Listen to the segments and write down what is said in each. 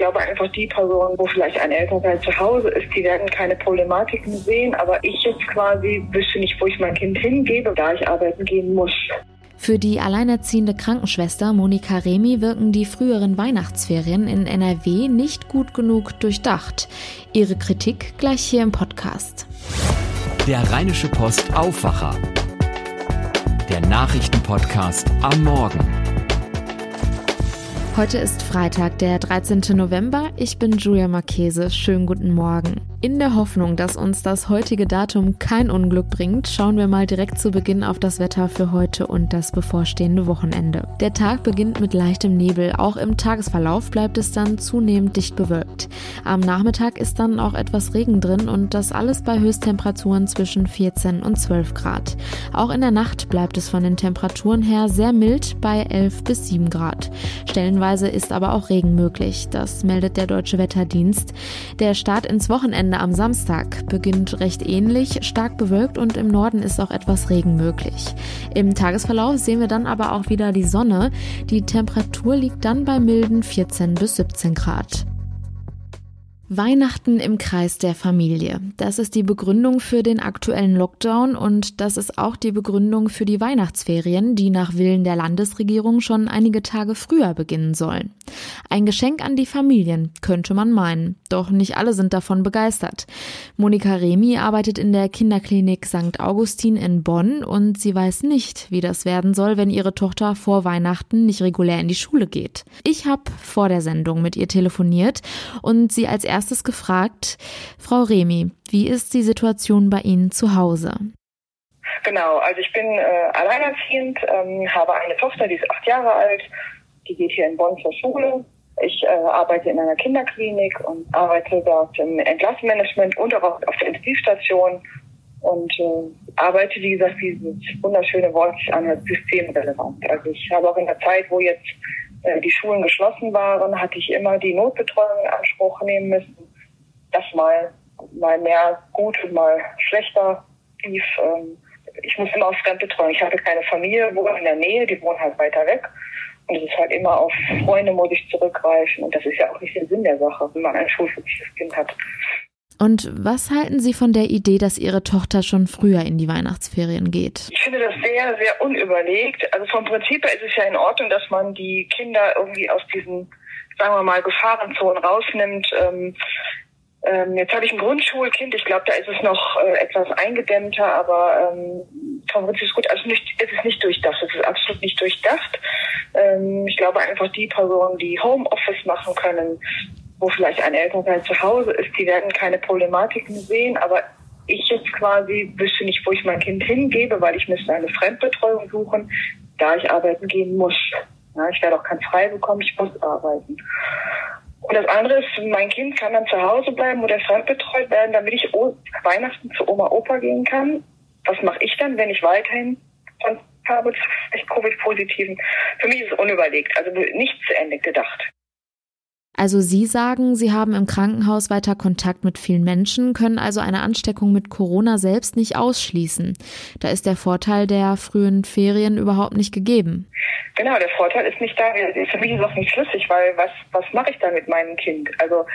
glaube einfach, die Personen, wo vielleicht ein Elternteil zu Hause ist, die werden keine Problematiken sehen. Aber ich jetzt quasi wüsste nicht, wo ich mein Kind hingebe, da ich arbeiten gehen muss. Für die alleinerziehende Krankenschwester Monika Remi wirken die früheren Weihnachtsferien in NRW nicht gut genug durchdacht. Ihre Kritik gleich hier im Podcast. Der Rheinische Post Aufwacher. Der Nachrichtenpodcast am Morgen. Heute ist Freitag, der 13. November. Ich bin Julia Marchese. Schönen guten Morgen. In der Hoffnung, dass uns das heutige Datum kein Unglück bringt, schauen wir mal direkt zu Beginn auf das Wetter für heute und das bevorstehende Wochenende. Der Tag beginnt mit leichtem Nebel, auch im Tagesverlauf bleibt es dann zunehmend dicht bewölkt. Am Nachmittag ist dann auch etwas Regen drin und das alles bei Höchsttemperaturen zwischen 14 und 12 Grad. Auch in der Nacht bleibt es von den Temperaturen her sehr mild bei 11 bis 7 Grad. Stellenweise ist aber auch Regen möglich, das meldet der Deutsche Wetterdienst. Der Start ins Wochenende Wochenende am Samstag beginnt recht ähnlich, stark bewölkt und im Norden ist auch etwas Regen möglich. Im Tagesverlauf sehen wir dann aber auch wieder die Sonne. Die Temperatur liegt dann bei milden 14 bis 17 Grad. Weihnachten im Kreis der Familie. Das ist die Begründung für den aktuellen Lockdown und das ist auch die Begründung für die Weihnachtsferien, die nach Willen der Landesregierung schon einige Tage früher beginnen sollen. Ein Geschenk an die Familien, könnte man meinen. Doch nicht alle sind davon begeistert. Monika Remi arbeitet in der Kinderklinik St. Augustin in Bonn und sie weiß nicht, wie das werden soll, wenn ihre Tochter vor Weihnachten nicht regulär in die Schule geht. Ich habe vor der Sendung mit ihr telefoniert und sie als erstes gefragt, Frau Remi, wie ist die Situation bei Ihnen zu Hause? Genau, also ich bin äh, alleinerziehend, ähm, habe eine Tochter, die ist acht Jahre alt, die geht hier in Bonn zur Schule. Ich äh, arbeite in einer Kinderklinik und arbeite dort im Entlassmanagement und auch auf der Intensivstation und äh, arbeite, wie gesagt, dieses wunderschöne Wort anhört, systemrelevant. Also ich habe auch in der Zeit, wo jetzt äh, die Schulen geschlossen waren, hatte ich immer die Notbetreuung in Anspruch nehmen müssen. Das mal, mal mehr gut und mal schlechter lief. Ähm, ich musste immer auf Fremdbetreuung. Ich hatte keine Familie, wo in der Nähe, die wohnen halt weiter weg. Und es ist halt immer auf Freunde muss ich zurückgreifen. Und das ist ja auch nicht der Sinn der Sache, wenn man ein schulpflichtiges Kind hat. Und was halten Sie von der Idee, dass Ihre Tochter schon früher in die Weihnachtsferien geht? Ich finde das sehr, sehr unüberlegt. Also vom Prinzip her ist es ja in Ordnung, dass man die Kinder irgendwie aus diesen, sagen wir mal, Gefahrenzonen rausnimmt. Ähm, ähm, jetzt habe ich ein Grundschulkind. Ich glaube, da ist es noch äh, etwas eingedämmter, aber ähm, vom Prinzip ist gut. Also nicht, es ist nicht durchdacht. Es ist absolut nicht durchdacht. Ähm, ich glaube einfach, die Personen, die Homeoffice machen können, wo vielleicht ein Elternteil zu Hause ist, die werden keine Problematiken sehen, aber ich jetzt quasi wüsste nicht, wo ich mein Kind hingebe, weil ich müsste eine Fremdbetreuung suchen, da ich arbeiten gehen muss. Ja, ich werde auch kein Frei bekommen, ich muss arbeiten. Und das andere ist, mein Kind kann dann zu Hause bleiben oder fremdbetreut werden, damit ich Weihnachten zu Oma Opa gehen kann. Was mache ich dann, wenn ich weiterhin Kontakt habe zu Covid-Positiven? Für mich ist es unüberlegt, also nicht zu Ende gedacht. Also Sie sagen, Sie haben im Krankenhaus weiter Kontakt mit vielen Menschen, können also eine Ansteckung mit Corona selbst nicht ausschließen. Da ist der Vorteil der frühen Ferien überhaupt nicht gegeben. Genau, der Vorteil ist nicht da. Für mich ist auch nicht schlüssig, weil was, was mache ich da mit meinem Kind? Also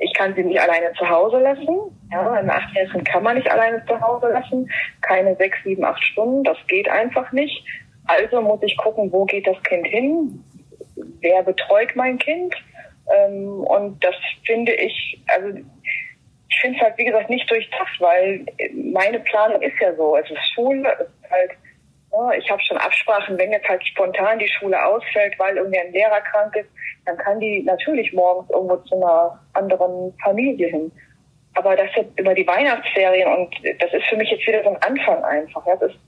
ich kann sie nicht alleine zu Hause lassen. Ja, ein Achtjährigen kann man nicht alleine zu Hause lassen. Keine sechs, sieben, acht Stunden. Das geht einfach nicht. Also muss ich gucken, wo geht das Kind hin? Wer betreut mein Kind? Ähm, und das finde ich, also ich finde es halt, wie gesagt, nicht durchdacht, weil meine Planung ist ja so. Ist Schule, ist halt, ja, ich habe schon Absprachen, wenn jetzt halt spontan die Schule ausfällt, weil irgendwie ein Lehrer krank ist, dann kann die natürlich morgens irgendwo zu einer anderen Familie hin. Aber das jetzt über die Weihnachtsferien und das ist für mich jetzt wieder so ein Anfang einfach. Das ist,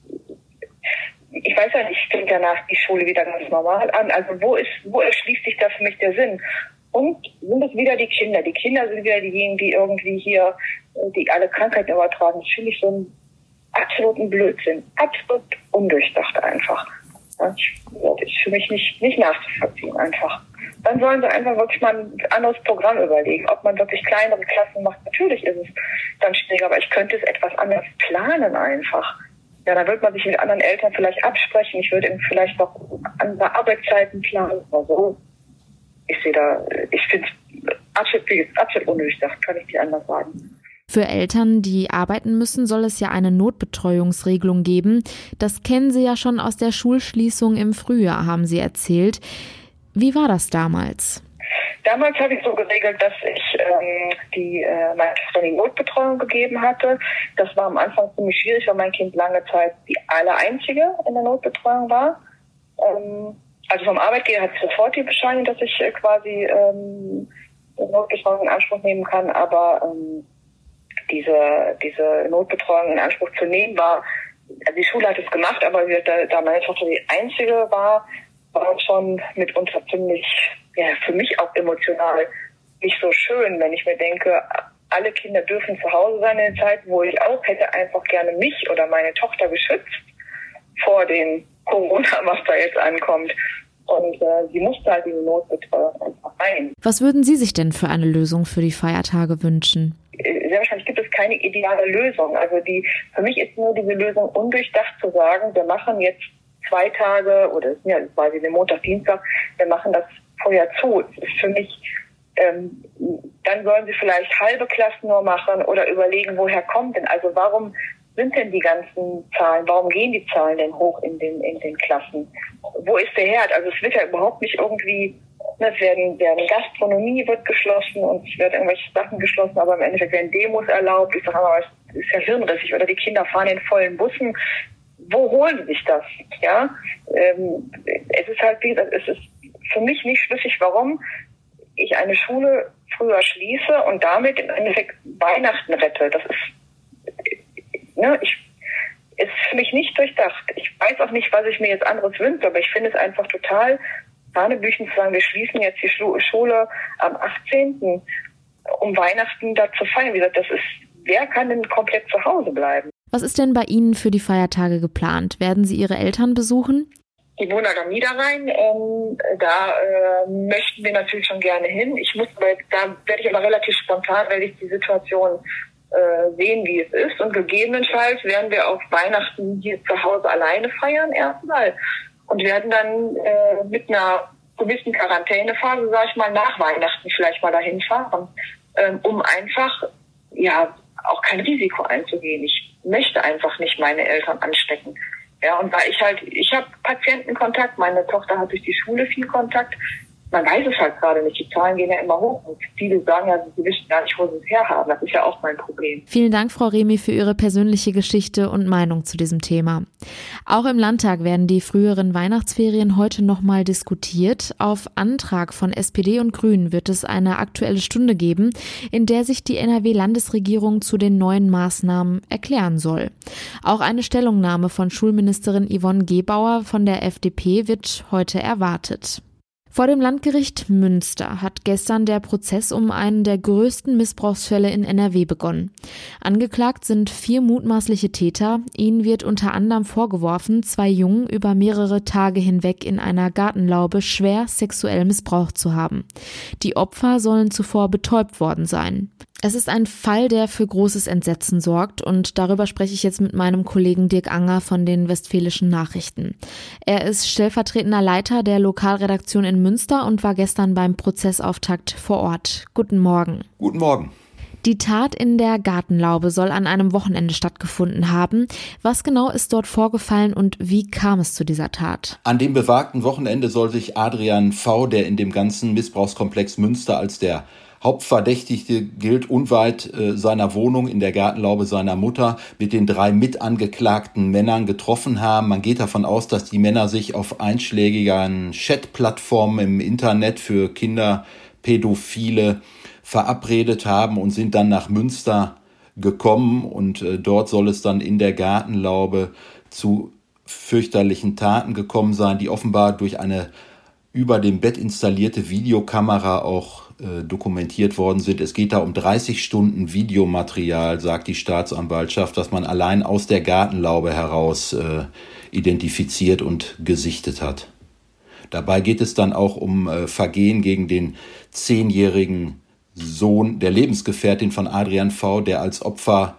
ich weiß ja nicht, fängt danach die Schule wieder ganz normal an. Also wo ist, wo erschließt sich da für mich der Sinn? Und sind es wieder die Kinder. Die Kinder sind wieder diejenigen, die irgendwie hier, äh, die alle Krankheiten übertragen. Das finde ich so einen absoluten Blödsinn. Absolut undurchdacht einfach. Das ist für mich nicht, nicht nachzuvollziehen einfach. Dann sollen sie einfach wirklich mal ein anderes Programm überlegen, ob man wirklich kleinere Klassen macht. Natürlich ist es dann schwieriger, aber ich könnte es etwas anders planen einfach. Ja, dann wird man sich mit anderen Eltern vielleicht absprechen. Ich würde eben vielleicht noch andere Arbeitszeiten planen oder so ich sehe da, ich finde absolut, absolut unnötig, kann ich nicht anders sagen. Für Eltern, die arbeiten müssen, soll es ja eine Notbetreuungsregelung geben. Das kennen Sie ja schon aus der Schulschließung im Frühjahr, haben Sie erzählt. Wie war das damals? Damals habe ich so geregelt, dass ich ähm, die äh, meine Tochter die Notbetreuung gegeben hatte. Das war am Anfang ziemlich schwierig, weil mein Kind lange Zeit die aller einzige in der Notbetreuung war. Ähm, also vom Arbeitgeber hat sofort die Bescheinigung, dass ich äh, quasi ähm, Notbetreuung in Anspruch nehmen kann, aber ähm, diese, diese Notbetreuung in Anspruch zu nehmen war, also die Schule hat es gemacht, aber da, da meine Tochter die einzige war, war schon mitunter ziemlich, ja, für mich auch emotional nicht so schön, wenn ich mir denke, alle Kinder dürfen zu Hause sein in der Zeit, wo ich auch hätte einfach gerne mich oder meine Tochter geschützt vor den Corona, was da jetzt ankommt. Und äh, sie musste halt diese Notbetreuung einfach rein. Was würden Sie sich denn für eine Lösung für die Feiertage wünschen? Sehr wahrscheinlich gibt es keine ideale Lösung. Also die, für mich ist nur diese Lösung undurchdacht zu sagen, wir machen jetzt zwei Tage oder ja, quasi den Montag, Dienstag, wir machen das vorher zu. Das ist für mich, ähm, dann sollen sie vielleicht halbe Klassen nur machen oder überlegen, woher kommt denn, also warum sind denn die ganzen Zahlen, warum gehen die Zahlen denn hoch in den, in den Klassen? Wo ist der Herd? Also es wird ja überhaupt nicht irgendwie, ne, es werden, werden Gastronomie wird geschlossen und es werden irgendwelche Sachen geschlossen, aber im Endeffekt werden Demos erlaubt. Ich sage mal, es ist ja hirnrissig oder die Kinder fahren in vollen Bussen wo holen sie sich das? Ja, ähm, es ist halt, wie gesagt, es ist für mich nicht schlüssig, warum ich eine Schule früher schließe und damit im Endeffekt Weihnachten rette. Das ist, ne, ich, ist für mich nicht durchdacht. Ich weiß auch nicht, was ich mir jetzt anderes wünsche, aber ich finde es einfach total Hanebüchen zu sagen, wir schließen jetzt die Schule am 18. um Weihnachten da zu feiern. Wie gesagt, das ist, wer kann denn komplett zu Hause bleiben? Was ist denn bei Ihnen für die Feiertage geplant? Werden Sie Ihre Eltern besuchen? Die Monogamie da rein, ähm, da äh, möchten wir natürlich schon gerne hin. Ich muss, weil da werde ich aber relativ spontan, werde ich die Situation äh, sehen, wie es ist. Und gegebenenfalls werden wir auch Weihnachten hier zu Hause alleine feiern erstmal und werden dann äh, mit einer gewissen Quarantänephase, sage ich mal, nach Weihnachten vielleicht mal dahin fahren, ähm, um einfach ja auch kein Risiko einzugehen. Ich möchte einfach nicht meine Eltern anstecken. Ja, und weil ich halt, ich habe Patientenkontakt, meine Tochter hat durch die Schule viel Kontakt man weiß es halt gerade nicht. Die Zahlen gehen ja immer hoch und viele sagen ja, sie wissen gar nicht, wo sie es herhaben. Das ist ja auch mein Problem. Vielen Dank, Frau Remi, für Ihre persönliche Geschichte und Meinung zu diesem Thema. Auch im Landtag werden die früheren Weihnachtsferien heute nochmal diskutiert. Auf Antrag von SPD und Grünen wird es eine aktuelle Stunde geben, in der sich die NRW-Landesregierung zu den neuen Maßnahmen erklären soll. Auch eine Stellungnahme von Schulministerin Yvonne Gebauer von der FDP wird heute erwartet. Vor dem Landgericht Münster hat gestern der Prozess um einen der größten Missbrauchsfälle in NRW begonnen. Angeklagt sind vier mutmaßliche Täter. Ihnen wird unter anderem vorgeworfen, zwei Jungen über mehrere Tage hinweg in einer Gartenlaube schwer sexuell missbraucht zu haben. Die Opfer sollen zuvor betäubt worden sein. Es ist ein Fall, der für großes Entsetzen sorgt und darüber spreche ich jetzt mit meinem Kollegen Dirk Anger von den Westfälischen Nachrichten. Er ist stellvertretender Leiter der Lokalredaktion in Münster und war gestern beim Prozessauftakt vor Ort. Guten Morgen. Guten Morgen. Die Tat in der Gartenlaube soll an einem Wochenende stattgefunden haben. Was genau ist dort vorgefallen und wie kam es zu dieser Tat? An dem bewagten Wochenende soll sich Adrian V., der in dem ganzen Missbrauchskomplex Münster als der Hauptverdächtigte gilt unweit äh, seiner Wohnung in der Gartenlaube seiner Mutter mit den drei mitangeklagten Männern getroffen haben. Man geht davon aus, dass die Männer sich auf einschlägigen Chatplattformen im Internet für Kinderpädophile verabredet haben und sind dann nach Münster gekommen und äh, dort soll es dann in der Gartenlaube zu fürchterlichen Taten gekommen sein, die offenbar durch eine über dem Bett installierte Videokamera auch äh, dokumentiert worden sind. Es geht da um 30 Stunden Videomaterial, sagt die Staatsanwaltschaft, das man allein aus der Gartenlaube heraus äh, identifiziert und gesichtet hat. Dabei geht es dann auch um äh, Vergehen gegen den zehnjährigen Sohn der Lebensgefährtin von Adrian V., der als Opfer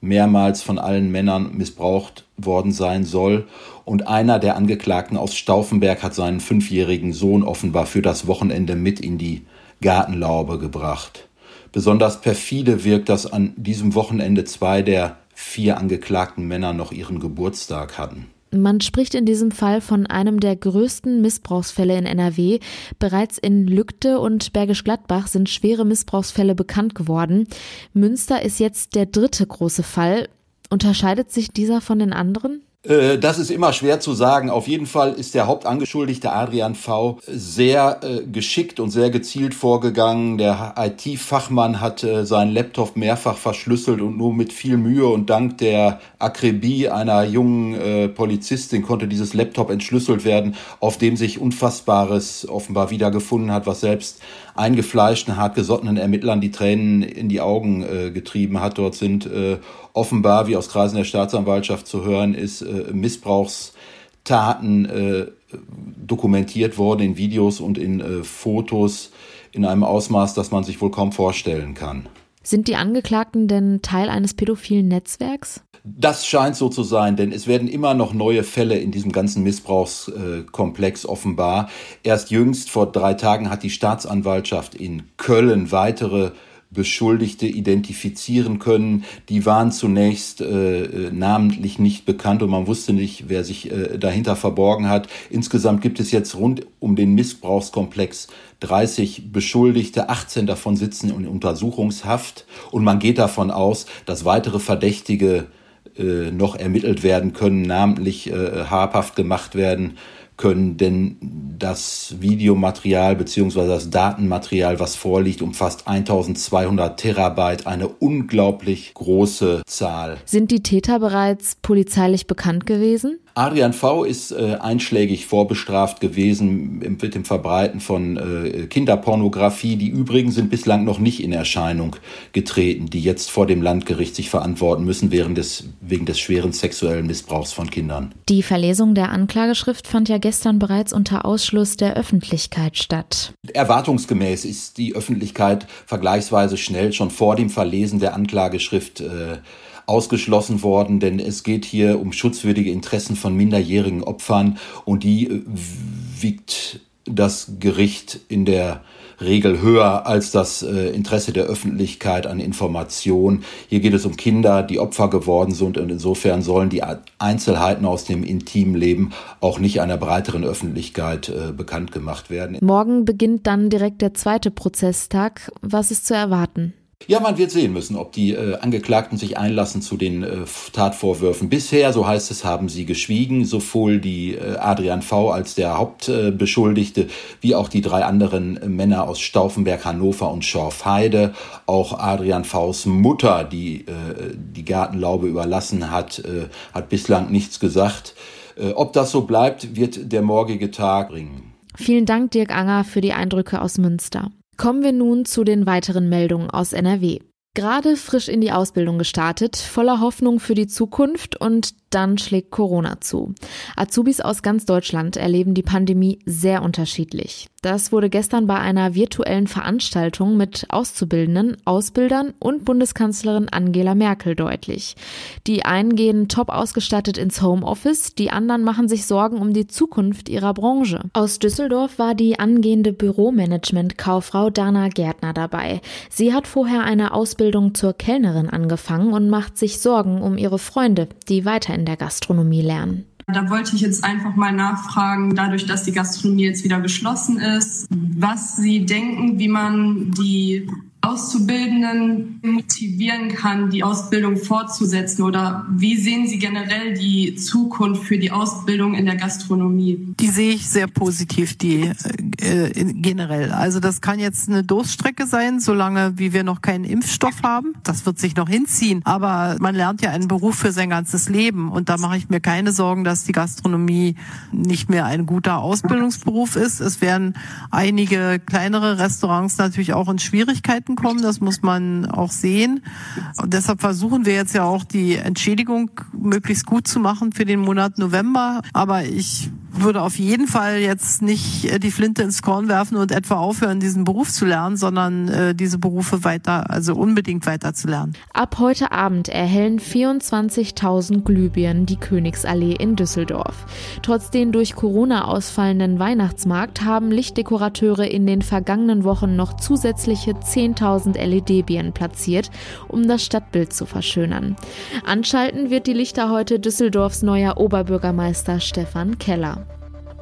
mehrmals von allen Männern missbraucht worden sein soll. Und einer der Angeklagten aus Stauffenberg hat seinen fünfjährigen Sohn offenbar für das Wochenende mit in die Gartenlaube gebracht. Besonders perfide wirkt, dass an diesem Wochenende zwei der vier angeklagten Männer noch ihren Geburtstag hatten. Man spricht in diesem Fall von einem der größten Missbrauchsfälle in NRW. Bereits in Lügde und Bergisch Gladbach sind schwere Missbrauchsfälle bekannt geworden. Münster ist jetzt der dritte große Fall. Unterscheidet sich dieser von den anderen? Äh, das ist immer schwer zu sagen. Auf jeden Fall ist der Hauptangeschuldigte Adrian V. sehr äh, geschickt und sehr gezielt vorgegangen. Der IT-Fachmann hat äh, seinen Laptop mehrfach verschlüsselt und nur mit viel Mühe und dank der Akribie einer jungen äh, Polizistin konnte dieses Laptop entschlüsselt werden, auf dem sich Unfassbares offenbar wiedergefunden hat, was selbst eingefleischten, hartgesottenen Ermittlern die Tränen in die Augen äh, getrieben hat. Dort sind äh, offenbar, wie aus Kreisen der Staatsanwaltschaft zu hören ist, äh, Missbrauchstaten äh, dokumentiert worden in Videos und in äh, Fotos in einem Ausmaß, das man sich wohl kaum vorstellen kann. Sind die Angeklagten denn Teil eines pädophilen Netzwerks? Das scheint so zu sein, denn es werden immer noch neue Fälle in diesem ganzen Missbrauchskomplex offenbar. Erst jüngst vor drei Tagen hat die Staatsanwaltschaft in Köln weitere Beschuldigte identifizieren können. Die waren zunächst äh, äh, namentlich nicht bekannt und man wusste nicht, wer sich äh, dahinter verborgen hat. Insgesamt gibt es jetzt rund um den Missbrauchskomplex 30 Beschuldigte, 18 davon sitzen in Untersuchungshaft und man geht davon aus, dass weitere Verdächtige äh, noch ermittelt werden können, namentlich äh, habhaft gemacht werden können, denn das Videomaterial beziehungsweise das Datenmaterial, was vorliegt, umfasst 1200 Terabyte, eine unglaublich große Zahl. Sind die Täter bereits polizeilich bekannt gewesen? Adrian V. ist äh, einschlägig vorbestraft gewesen mit dem Verbreiten von äh, Kinderpornografie. Die übrigen sind bislang noch nicht in Erscheinung getreten, die jetzt vor dem Landgericht sich verantworten müssen während des, wegen des schweren sexuellen Missbrauchs von Kindern. Die Verlesung der Anklageschrift fand ja gestern bereits unter Ausschluss der Öffentlichkeit statt. Erwartungsgemäß ist die Öffentlichkeit vergleichsweise schnell schon vor dem Verlesen der Anklageschrift äh, ausgeschlossen worden, denn es geht hier um schutzwürdige Interessen von minderjährigen Opfern und die äh, wiegt das Gericht in der Regel höher als das äh, Interesse der Öffentlichkeit an Information. Hier geht es um Kinder, die Opfer geworden sind und insofern sollen die Einzelheiten aus dem Intimleben auch nicht einer breiteren Öffentlichkeit äh, bekannt gemacht werden. Morgen beginnt dann direkt der zweite Prozesstag. Was ist zu erwarten? Ja, man wird sehen müssen, ob die äh, Angeklagten sich einlassen zu den äh, Tatvorwürfen. Bisher, so heißt es, haben sie geschwiegen, sowohl die äh, Adrian V. als der Hauptbeschuldigte, wie auch die drei anderen Männer aus Stauffenberg, Hannover und Schorfheide. Auch Adrian V.s Mutter, die äh, die Gartenlaube überlassen hat, äh, hat bislang nichts gesagt. Äh, ob das so bleibt, wird der morgige Tag bringen. Vielen Dank, Dirk Anger, für die Eindrücke aus Münster. Kommen wir nun zu den weiteren Meldungen aus NRW. Gerade frisch in die Ausbildung gestartet, voller Hoffnung für die Zukunft und dann schlägt Corona zu. Azubis aus ganz Deutschland erleben die Pandemie sehr unterschiedlich. Das wurde gestern bei einer virtuellen Veranstaltung mit Auszubildenden, Ausbildern und Bundeskanzlerin Angela Merkel deutlich. Die einen gehen top ausgestattet ins Homeoffice, die anderen machen sich Sorgen um die Zukunft ihrer Branche. Aus Düsseldorf war die angehende Büromanagement-Kauffrau Dana Gärtner dabei. Sie hat vorher eine Ausbildung zur Kellnerin angefangen und macht sich Sorgen um ihre Freunde, die weiter in der Gastronomie lernen. Da wollte ich jetzt einfach mal nachfragen, dadurch, dass die Gastronomie jetzt wieder geschlossen ist, was Sie denken, wie man die Auszubildenden motivieren kann, die Ausbildung fortzusetzen? Oder wie sehen Sie generell die Zukunft für die Ausbildung in der Gastronomie? Die sehe ich sehr positiv, die äh, generell. Also das kann jetzt eine Durststrecke sein, solange wie wir noch keinen Impfstoff haben. Das wird sich noch hinziehen. Aber man lernt ja einen Beruf für sein ganzes Leben. Und da mache ich mir keine Sorgen, dass die Gastronomie nicht mehr ein guter Ausbildungsberuf ist. Es werden einige kleinere Restaurants natürlich auch in Schwierigkeiten kommen, das muss man auch sehen. Und deshalb versuchen wir jetzt ja auch die Entschädigung möglichst gut zu machen für den Monat November. Aber ich würde auf jeden Fall jetzt nicht äh, die Flinte ins Korn werfen und etwa aufhören, diesen Beruf zu lernen, sondern äh, diese Berufe weiter, also unbedingt weiter zu lernen. Ab heute Abend erhellen 24.000 Glühbirnen die Königsallee in Düsseldorf. Trotz den durch Corona ausfallenden Weihnachtsmarkt haben Lichtdekorateure in den vergangenen Wochen noch zusätzliche 10.000 LED-Birnen platziert, um das Stadtbild zu verschönern. Anschalten wird die Lichter heute Düsseldorfs neuer Oberbürgermeister Stefan Keller.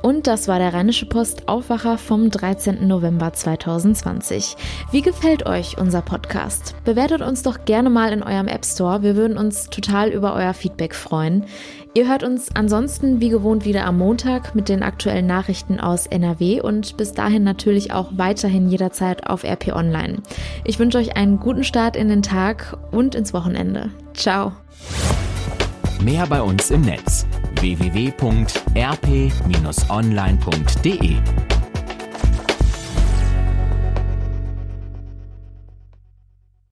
Und das war der Rheinische Post Aufwacher vom 13. November 2020. Wie gefällt euch unser Podcast? Bewertet uns doch gerne mal in eurem App Store. Wir würden uns total über euer Feedback freuen. Ihr hört uns ansonsten wie gewohnt wieder am Montag mit den aktuellen Nachrichten aus NRW und bis dahin natürlich auch weiterhin jederzeit auf RP Online. Ich wünsche euch einen guten Start in den Tag und ins Wochenende. Ciao. Mehr bei uns im Netz www.rp-online.de